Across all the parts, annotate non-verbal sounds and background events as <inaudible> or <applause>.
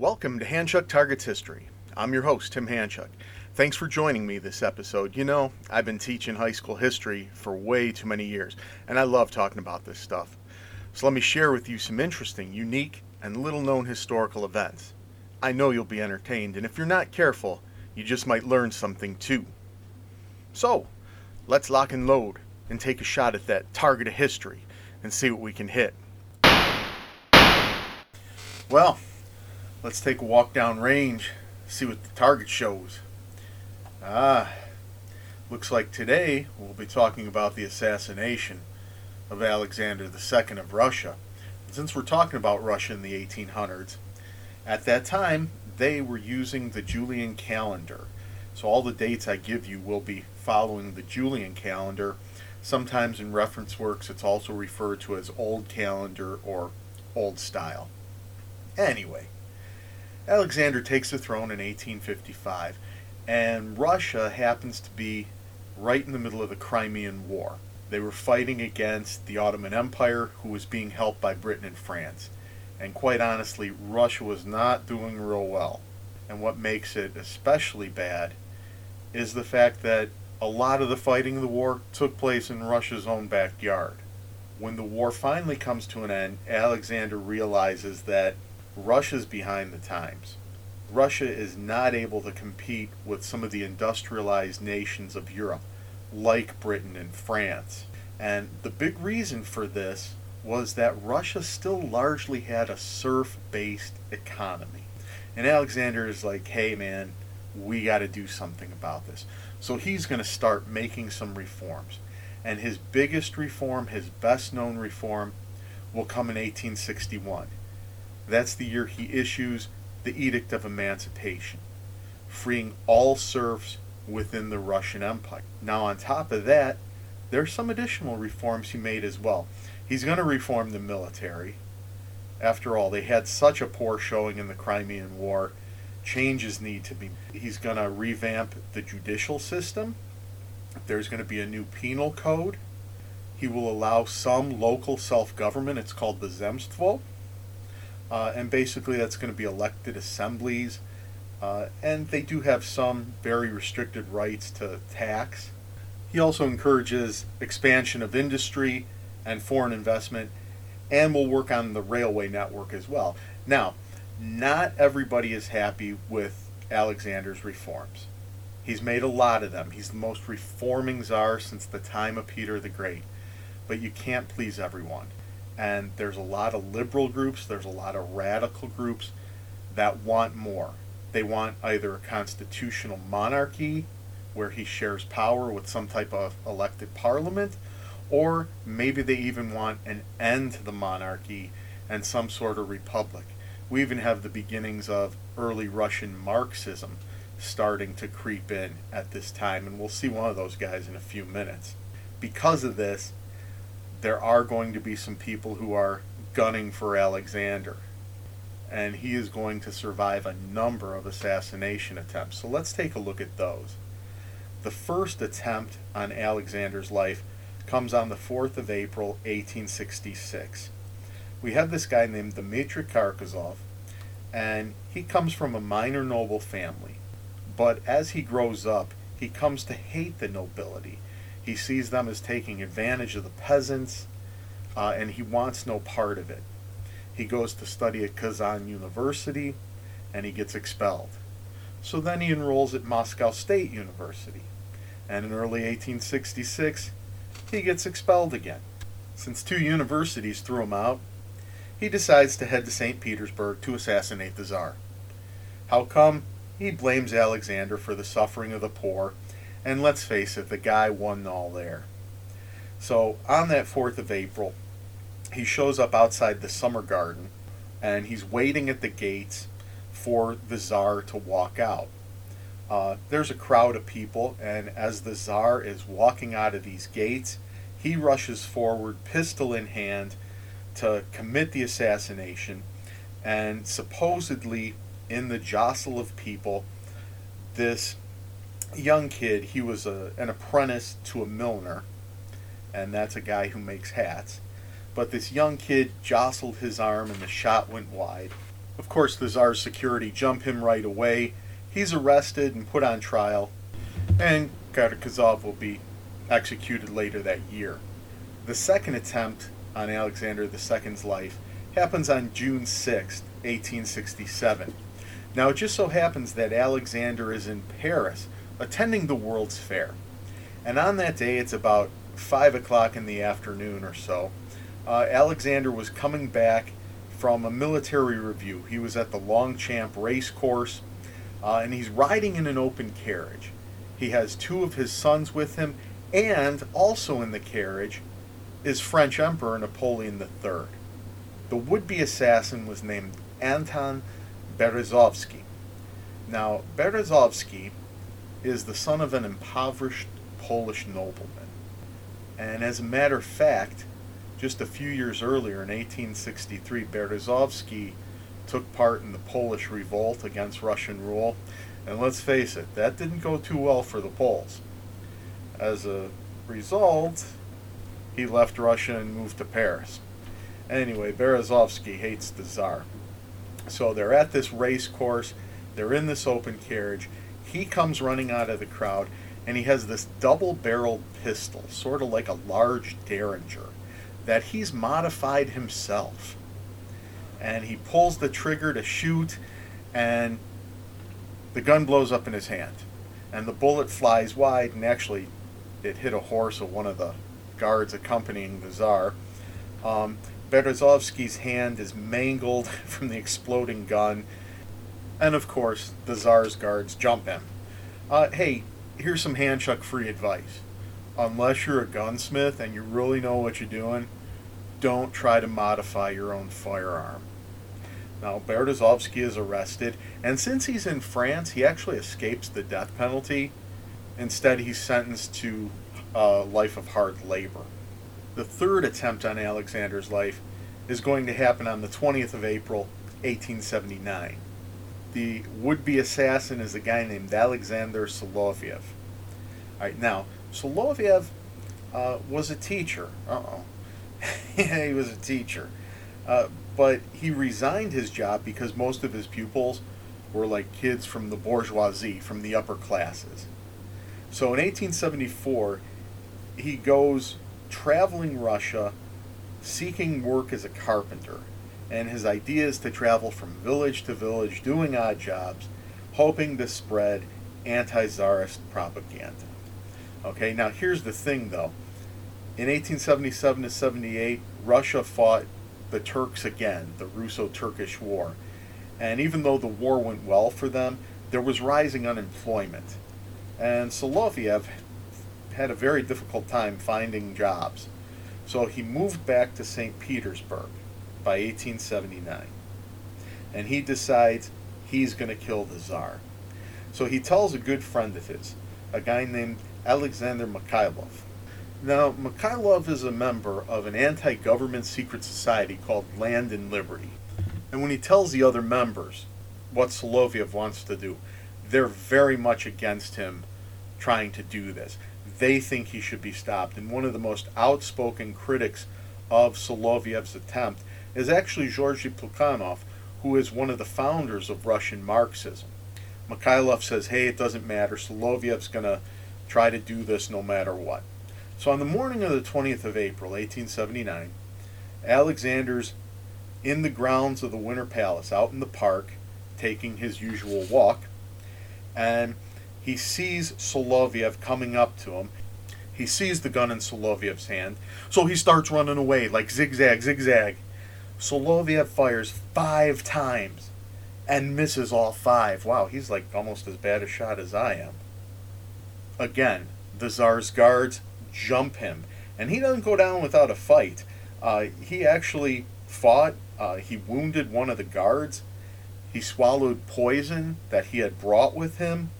Welcome to Hanchuk Targets History. I'm your host, Tim Hanchuk. Thanks for joining me this episode. You know, I've been teaching high school history for way too many years, and I love talking about this stuff. So let me share with you some interesting, unique, and little known historical events. I know you'll be entertained, and if you're not careful, you just might learn something too. So, let's lock and load and take a shot at that target of history and see what we can hit. Well, let's take a walk down range, see what the target shows. Ah, looks like today we'll be talking about the assassination of Alexander II of Russia. Since we're talking about Russia in the 1800s, at that time they were using the Julian calendar. So all the dates I give you will be following the Julian calendar. Sometimes in reference works it's also referred to as Old Calendar or Old Style. Anyway, Alexander takes the throne in 1855, and Russia happens to be right in the middle of the Crimean War. They were fighting against the Ottoman Empire, who was being helped by Britain and France. And quite honestly, Russia was not doing real well. And what makes it especially bad is the fact that a lot of the fighting of the war took place in Russia's own backyard. When the war finally comes to an end, Alexander realizes that Russia's behind the times. Russia is not able to compete with some of the industrialized nations of Europe, like Britain and France. And the big reason for this was that Russia still largely had a serf based economy. And Alexander is like, hey man, we got to do something about this. So he's going to start making some reforms. And his biggest reform, his best known reform, will come in 1861. That's the year he issues the Edict of Emancipation, freeing all serfs within the Russian Empire. Now, on top of that, there's some additional reforms he made as well. He's going to reform the military. After all, they had such a poor showing in the Crimean War. Changes need to be. He's going to revamp the judicial system. There's going to be a new penal code. He will allow some local self government. It's called the Zemstvo. Uh, and basically, that's going to be elected assemblies. Uh, and they do have some very restricted rights to tax. He also encourages expansion of industry and foreign investment, and will work on the railway network as well. Now, not everybody is happy with Alexander's reforms. He's made a lot of them. He's the most reforming czar since the time of Peter the Great. But you can't please everyone and there's a lot of liberal groups, there's a lot of radical groups that want more. They want either a constitutional monarchy where he shares power with some type of elected parliament, or maybe they even want an end to the monarchy and some sort of republic. We even have the beginnings of early Russian Marxism starting to creep in at this time, and we'll see one of those guys in a few minutes. Because of this, there are going to be some people who are gunning for Alexander. And he is going to survive a number of assassination attempts. So let's take a look at those. The first attempt on Alexander's life comes on the 4th of April, 1866. We have this guy named Dmitry Karakozov, and he comes from a minor noble family. But as he grows up, he comes to hate the nobility he sees them as taking advantage of the peasants, uh, and he wants no part of it. He goes to study at Kazan University, and he gets expelled. So then he enrolls at Moscow State University, and in early 1866, he gets expelled again. Since two universities threw him out, he decides to head to St. Petersburg to assassinate the Tsar. How come? He blames Alexander for the suffering of the poor and let's face it, the guy won all there. So on that 4th of April, he shows up outside the summer garden and he's waiting at the gates for the czar to walk out. Uh, there's a crowd of people, and as the czar is walking out of these gates, he rushes forward, pistol in hand, to commit the assassination. And supposedly, in the jostle of people, this young kid, he was a, an apprentice to a milliner, and that's a guy who makes hats. But this young kid jostled his arm, and the shot went wide. Of course, the Tsar's security jump him right away. He's arrested and put on trial, and Karakozov will be executed later that year. The second attempt on Alexander II's life happens on June 6, 1867. Now, it just so happens that Alexander is in Paris attending the World's Fair. And on that day, it's about 5 o'clock in the afternoon or so, uh, Alexander was coming back from a military review. He was at the Longchamp race course, uh, and he's riding in an open carriage. He has two of his sons with him, and also in the carriage is French Emperor Napoleon III. The would be assassin was named Anton Berezovsky. Now, Berezovsky is the son of an impoverished Polish nobleman. And as a matter of fact, just a few years earlier in 1863, Berezovsky took part in the Polish revolt against Russian rule. And let's face it, that didn't go too well for the Poles. As a result, he left Russia and moved to Paris. Anyway, Berezovsky hates the Tsar. So they're at this race course, they're in this open carriage. He comes running out of the crowd, and he has this double barreled pistol, sort of like a large Derringer that he's modified himself. And he pulls the trigger to shoot, and the gun blows up in his hand. And the bullet flies wide, and actually, it hit a horse of one of the guards accompanying the Tsar. Um, Berezovsky's hand is mangled <laughs> from the exploding gun. And of course, the Tsar's guards jump him. Uh, hey, here's some Hanchuk free advice unless you're a gunsmith and you really know what you're doing, don't try to modify your own firearm. Now, Berezovsky is arrested, and since he's in France, he actually escapes the death penalty. Instead, he's sentenced to a life of hard labor. The third attempt on Alexander's life is going to happen on the 20th of April, 1879. The would be assassin is a guy named Alexander Soloviev. All right, now, Soloviev uh, was a teacher. Uh oh. <laughs> yeah, he was a teacher. Uh, but he resigned his job because most of his pupils were like kids from the bourgeoisie, from the upper classes. So in 1874, he goes traveling Russia seeking work as a carpenter. And his idea is to travel from village to village doing odd jobs, hoping to spread anti czarist propaganda. Okay, now here's the thing though. In 1877 to 78, Russia fought the Turks again, the Russo Turkish War. And even though the war went well for them, there was rising unemployment. And Soloviev had a very difficult time finding jobs. So he moved back to St. Petersburg by 1879. And he decides he's going to kill the Tsar. So he tells a good friend of his, a guy named Alexander Mikhailov. Now, Mikhailov is a member of an anti government secret society called Land and Liberty. And when he tells the other members what Soloviev wants to do, they're very much against him trying to do this. They think he should be stopped. And one of the most outspoken critics of Soloviev's attempt is actually Georgy Plekhanov, who is one of the founders of Russian Marxism. Mikhailov says, hey, it doesn't matter. Soloviev's going to try to do this no matter what. So on the morning of the 20th of April, 1879, Alexander's in the grounds of the Winter Palace, out in the park, taking his usual walk, and he sees Soloviev coming up to him. He sees the gun in Soloviev's hand, so he starts running away like zigzag, zigzag. Soloviev fires five times and misses all five. Wow, he's like almost as bad a shot as I am. Again, the Tsar's guards jump him, and he doesn't go down without a fight. Uh, he actually fought. Uh, he wounded one of the guards. He swallowed poison that he had brought with him,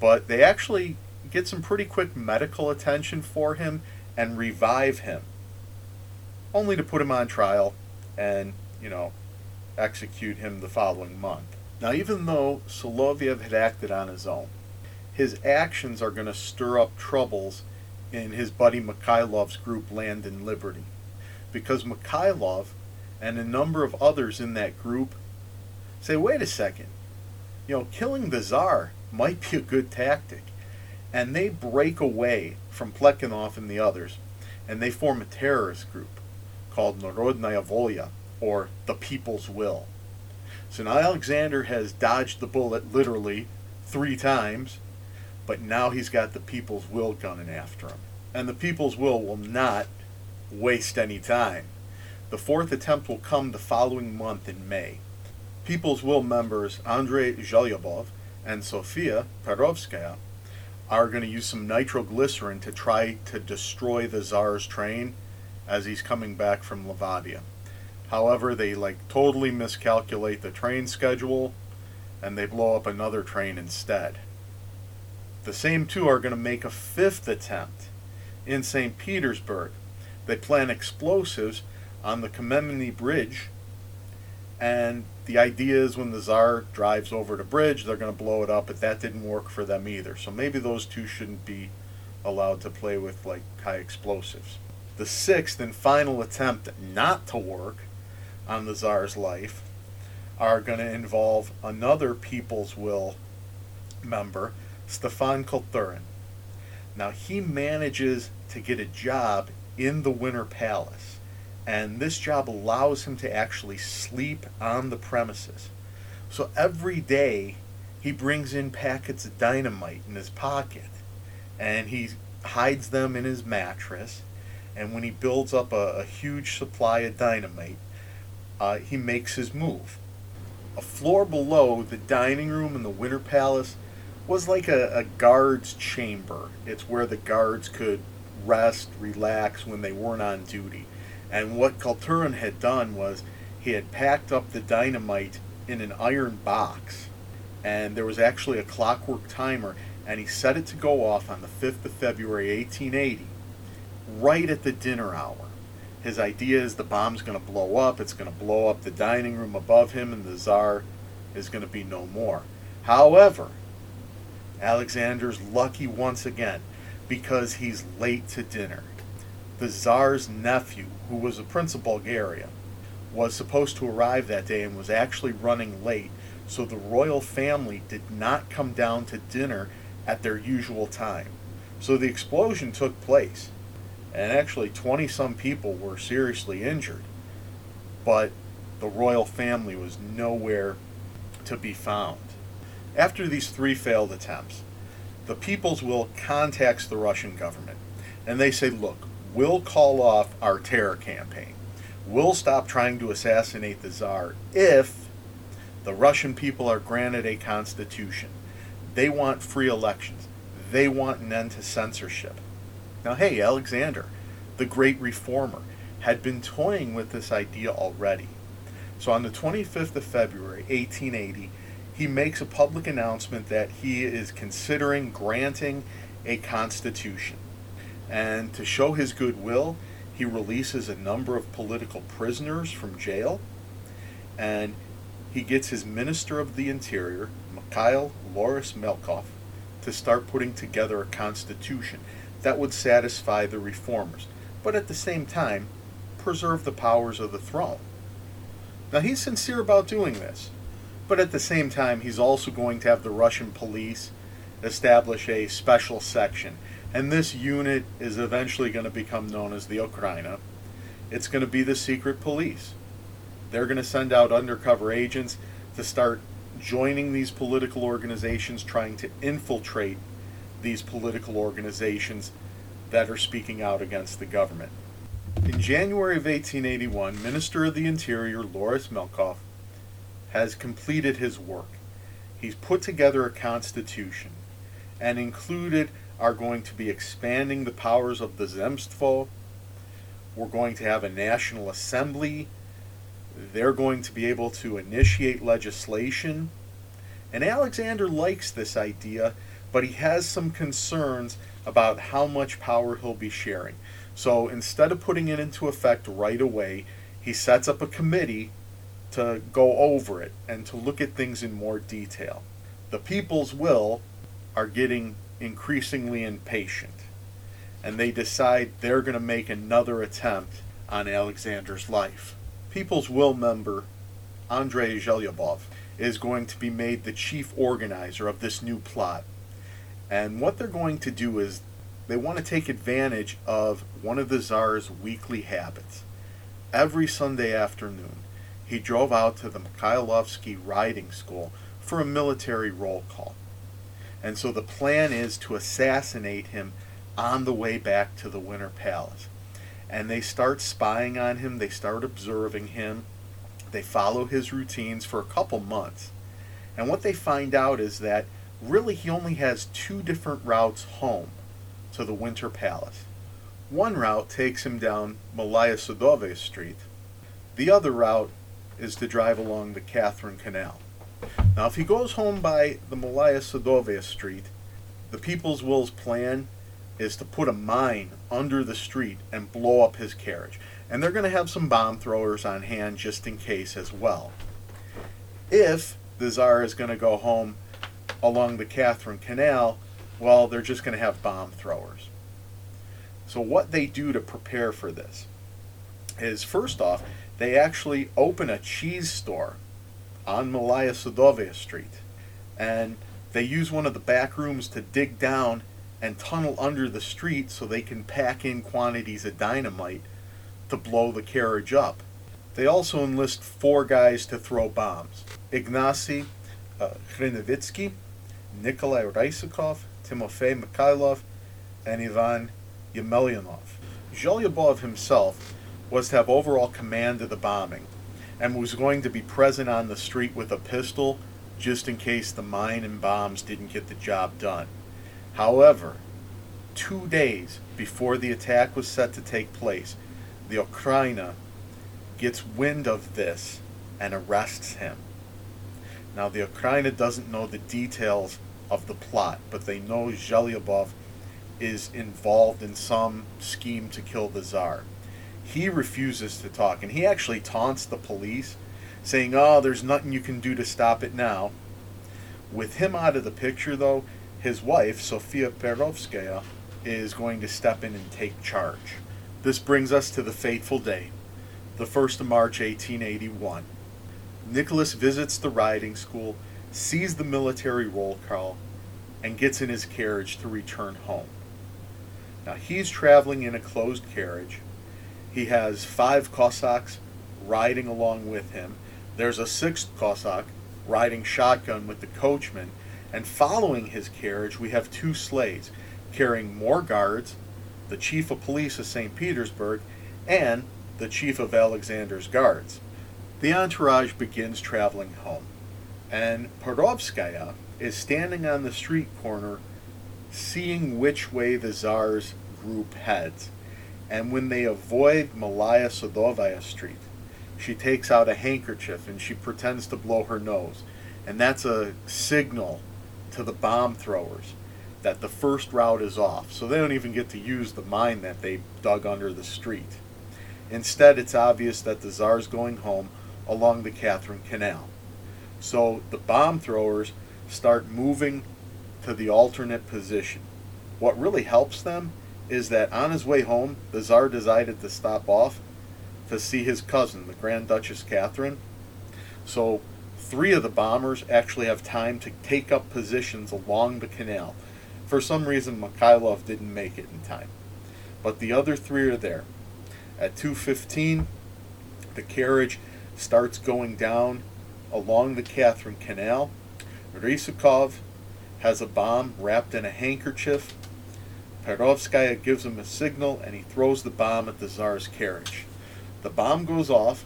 but they actually get some pretty quick medical attention for him and revive him, only to put him on trial and, you know, execute him the following month. Now, even though Soloviev had acted on his own, his actions are going to stir up troubles in his buddy Mikhailov's group Land and Liberty. Because Mikhailov and a number of others in that group say, wait a second, you know, killing the Tsar might be a good tactic. And they break away from Plekhanov and the others, and they form a terrorist group called Narodnaya Volya, or the People's Will. So now Alexander has dodged the bullet literally three times, but now he's got the People's Will gunning after him. And the People's Will will not waste any time. The fourth attempt will come the following month in May. People's Will members Andrei Zhelyabov and Sofia Perovskaya are going to use some nitroglycerin to try to destroy the Tsar's train as he's coming back from Livadia. However, they like totally miscalculate the train schedule and they blow up another train instead. The same two are going to make a fifth attempt in St. Petersburg. They plan explosives on the Kamennyi Bridge, and the idea is when the Tsar drives over the bridge, they're going to blow it up, but that didn't work for them either. So maybe those two shouldn't be allowed to play with like high explosives. The sixth and final attempt not to work on the Tsar's life are going to involve another People's Will member, Stefan Khalturin. Now, he manages to get a job in the Winter Palace, and this job allows him to actually sleep on the premises. So every day, he brings in packets of dynamite in his pocket, and he hides them in his mattress. And when he builds up a, a huge supply of dynamite, uh, he makes his move. A floor below the dining room in the Winter Palace was like a, a guard's chamber. It's where the guards could rest, relax when they weren't on duty. And what Khalturin had done was he had packed up the dynamite in an iron box, and there was actually a clockwork timer, and he set it to go off on the 5th of February 1880, right at the dinner hour. His idea is the bomb's going to blow up, it's going to blow up the dining room above him, and the Tsar is going to be no more. However, Alexander's lucky once again because he's late to dinner. The Tsar's nephew, who was a Prince of Bulgaria, was supposed to arrive that day and was actually running late, so the royal family did not come down to dinner at their usual time. So the explosion took place and actually 20 some people were seriously injured. But the royal family was nowhere to be found. After these three failed attempts, the People's Will contacts the Russian government and they say, look, we'll call off our terror campaign. We'll stop trying to assassinate the Tsar if the Russian people are granted a constitution. They want free elections. They want an end to censorship. Now, hey, Alexander, the great reformer, had been toying with this idea already. So on the 25th of February, 1880, he makes a public announcement that he is considering granting a constitution. And to show his goodwill, he releases a number of political prisoners from jail. And he gets his Minister of the Interior, Mikhail Loris Melikov, to start putting together a constitution that would satisfy the reformers, but at the same time preserve the powers of the throne. Now he's sincere about doing this, but at the same time he's also going to have the Russian police establish a special section, and this unit is eventually going to become known as the Okhrana. It's going to be the secret police. They're going to send out undercover agents to start joining these political organizations trying to infiltrate these political organizations that are speaking out against the government. In January of 1881, Minister of the Interior Loris Melikov has completed his work. He's put together a constitution, and included are going to be expanding the powers of the Zemstvo. We're going to have a national assembly. They're going to be able to initiate legislation. And Alexander likes this idea but he has some concerns about how much power he'll be sharing. So instead of putting it into effect right away, he sets up a committee to go over it and to look at things in more detail. The people's will are getting increasingly impatient, and they decide they're going to make another attempt on Alexander's life. People's Will member Andrei Zhelyabov is going to be made the chief organizer of this new plot. And what they're going to do is they want to take advantage of one of the Tsar's weekly habits. Every Sunday afternoon, he drove out to the Mikhailovsky riding school for a military roll call. And so the plan is to assassinate him on the way back to the Winter Palace. And they start spying on him, they start observing him, they follow his routines for a couple months. And what they find out is that really he only has two different routes home to the Winter Palace. One route takes him down Malaya Sadovaya Street. The other route is to drive along the Catherine Canal. Now, if he goes home by the Malaya Sadovaya Street, the People's Will's plan is to put a mine under the street and blow up his carriage. And they're going to have some bomb throwers on hand just in case as well. If the Tsar is going to go home along the Catherine Canal, well, they're just going to have bomb throwers. So, what they do to prepare for this is first off, they actually open a cheese store on Malaya Sadovaya Street. And they use one of the back rooms to dig down and tunnel under the street so they can pack in quantities of dynamite to blow the carriage up. They also enlist four guys to throw bombs Ignacy uh, Nikolai Rysakov, Timofey Mikhailov, and Ivan Yemelyanov. Zhelyabov himself was to have overall command of the bombing and was going to be present on the street with a pistol just in case the mine and bombs didn't get the job done. However, two days before the attack was set to take place, the Okhrana gets wind of this and arrests him. Now, the Okhrana doesn't know the details of the plot, but they know Zhelyabov is involved in some scheme to kill the Tsar. He refuses to talk, and he actually taunts the police, saying, Oh, there's nothing you can do to stop it now. With him out of the picture, though, his wife, Sofia Perovskaya, is going to step in and take charge. This brings us to the fateful day, the 1st of March 1881. Nicholas visits the riding school, sees the military roll call, and gets in his carriage to return home. Now he's traveling in a closed carriage. He has five Cossacks riding along with him. There's a sixth Cossack riding shotgun with the coachman and following his carriage, we have two sleighs carrying more guards, the chief of police of St. Petersburg, and the chief of Alexander's guards. The entourage begins traveling home, and Perovskaya is standing on the street corner seeing which way the Tsar's group heads. And when they avoid Malaya Sadovaya Street, she takes out a handkerchief and she pretends to blow her nose. And that's a signal to the bomb throwers that the first route is off, so they don't even get to use the mine that they dug under the street. Instead, it's obvious that the Tsar's going home along the Catherine Canal. So the bomb throwers start moving to the alternate position. What really helps them is that on his way home, the Tsar decided to stop off to see his cousin, the Grand Duchess Catherine. So Three of the bombers actually have time to take up positions along the canal. For some reason, Mikhailov didn't make it in time. But the other three are there. At 2.15, the carriage starts going down along the Catherine Canal. Rysakov has a bomb wrapped in a handkerchief. Perovskaya gives him a signal and he throws the bomb at the Tsar's carriage. The bomb goes off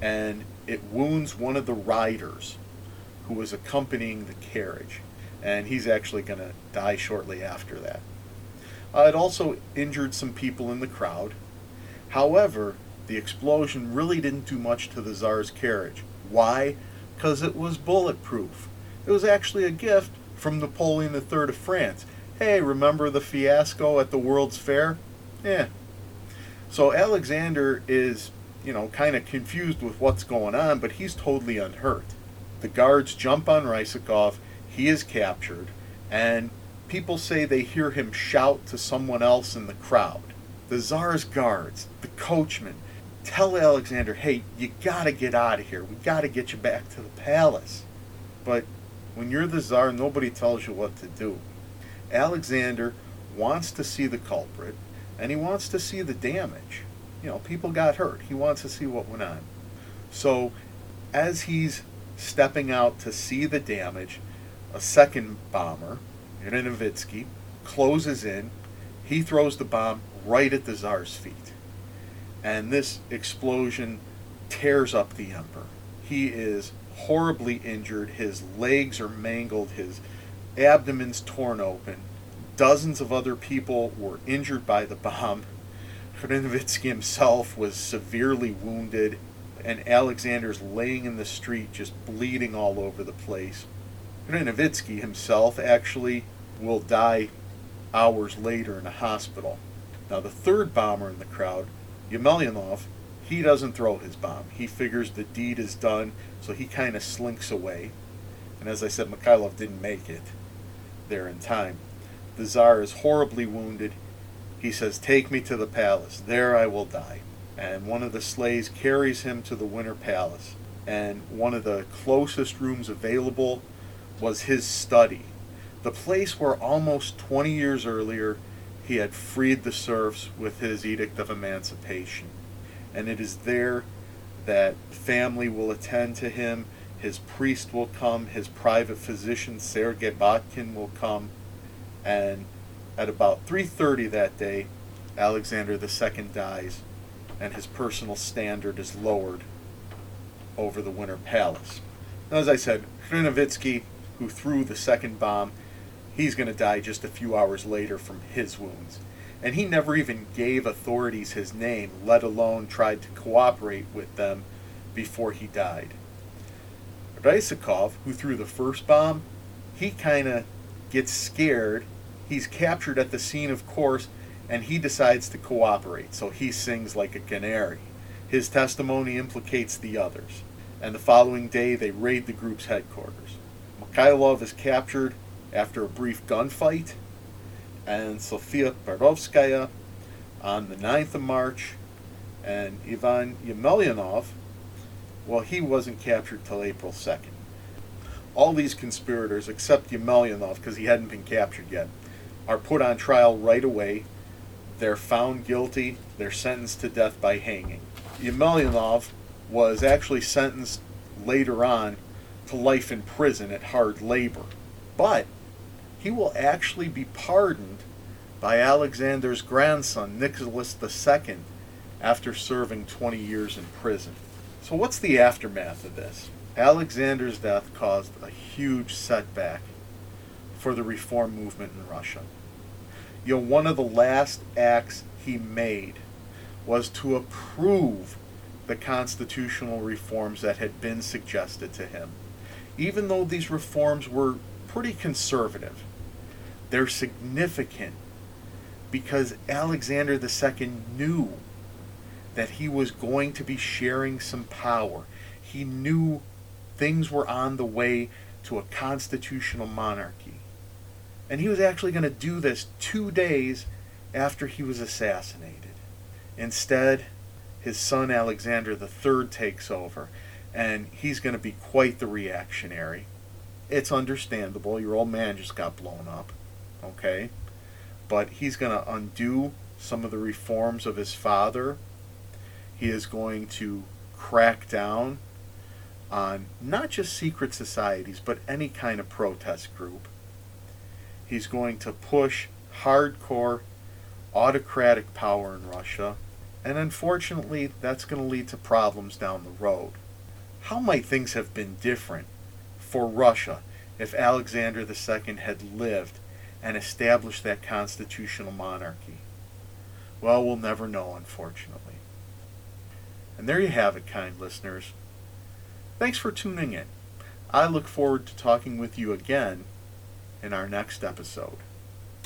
and it wounds one of the riders who was accompanying the carriage, and he's actually going to die shortly after that. Uh, it also injured some people in the crowd. However, the explosion really didn't do much to the Tsar's carriage. Why? Because it was bulletproof. It was actually a gift from Napoleon III of France. Hey, remember the fiasco at the World's Fair? Yeah. So Alexander is you know, kind of confused with what's going on, but he's totally unhurt. The guards jump on Rysakov, he is captured, and people say they hear him shout to someone else in the crowd. The Tsar's guards, the coachman, tell Alexander, hey, you gotta get out of here. We gotta get you back to the palace. But when you're the czar, nobody tells you what to do. Alexander wants to see the culprit and he wants to see the damage. You know, people got hurt. He wants to see what went on. So, as he's stepping out to see the damage, a second bomber, Chernivtsi, closes in. He throws the bomb right at the czar's feet. And this explosion tears up the emperor. He is horribly injured. His legs are mangled. His abdomen's torn open. Dozens of other people were injured by the bomb. <laughs> Chernivtsi himself was severely wounded, and Alexander's laying in the street just bleeding all over the place. Chernivtsi himself actually will die hours later in a hospital. Now, the third bomber in the crowd, Yemelyanov, he doesn't throw his bomb. He figures the deed is done, so he kind of slinks away. And as I said, Mikhailov didn't make it there in time. The Tsar is horribly wounded. He says, Take me to the palace. There I will die. And one of the slaves carries him to the Winter Palace. And one of the closest rooms available was his study. The place where almost 20 years earlier he had freed the serfs with his Edict of Emancipation. And it is there that family will attend to him, his priest will come, his private physician Sergei Botkin will come, and at about 3:30 that day, Alexander II dies, and his personal standard is lowered over the Winter Palace. Now, as I said, Chernivtsi, who threw the second bomb, he's going to die just a few hours later from his wounds. And he never even gave authorities his name, let alone tried to cooperate with them before he died. Rysakov, who threw the first bomb, he kind of gets scared. He's captured at the scene, of course, and he decides to cooperate, so he sings like a canary. His testimony implicates the others, and the following day they raid the group's headquarters. Mikhailov is captured after a brief gunfight, and Sofia Perovskaya on the 9th of March, and Ivan Yemelyanov, well, he wasn't captured till April 2nd. All these conspirators, except Yemelyanov, because he hadn't been captured yet, are put on trial right away. They're found guilty. They're sentenced to death by hanging. Yemelyanov was actually sentenced later on to life in prison at hard labor. But he will actually be pardoned by Alexander's grandson, Nicholas II, after serving 20 years in prison. So, what's the aftermath of this? Alexander's death caused a huge setback for the reform movement in Russia. You know, one of the last acts he made was to approve the constitutional reforms that had been suggested to him. Even though these reforms were pretty conservative, they're significant because Alexander II knew that he was going to be sharing some power. He knew things were on the way to a constitutional monarchy. And he was actually going to do this two days after he was assassinated. Instead, his son Alexander III takes over, and he's going to be quite the reactionary. It's understandable. Your old man just got blown up, okay? But he's going to undo some of the reforms of his father. He is going to crack down on not just secret societies, but any kind of protest group. He's going to push hardcore autocratic power in Russia, and unfortunately, that's going to lead to problems down the road. How might things have been different for Russia if Alexander II had lived and established that constitutional monarchy? Well, we'll never know, unfortunately. And there you have it, kind listeners. Thanks for tuning in. I look forward to talking with you again in our next episode.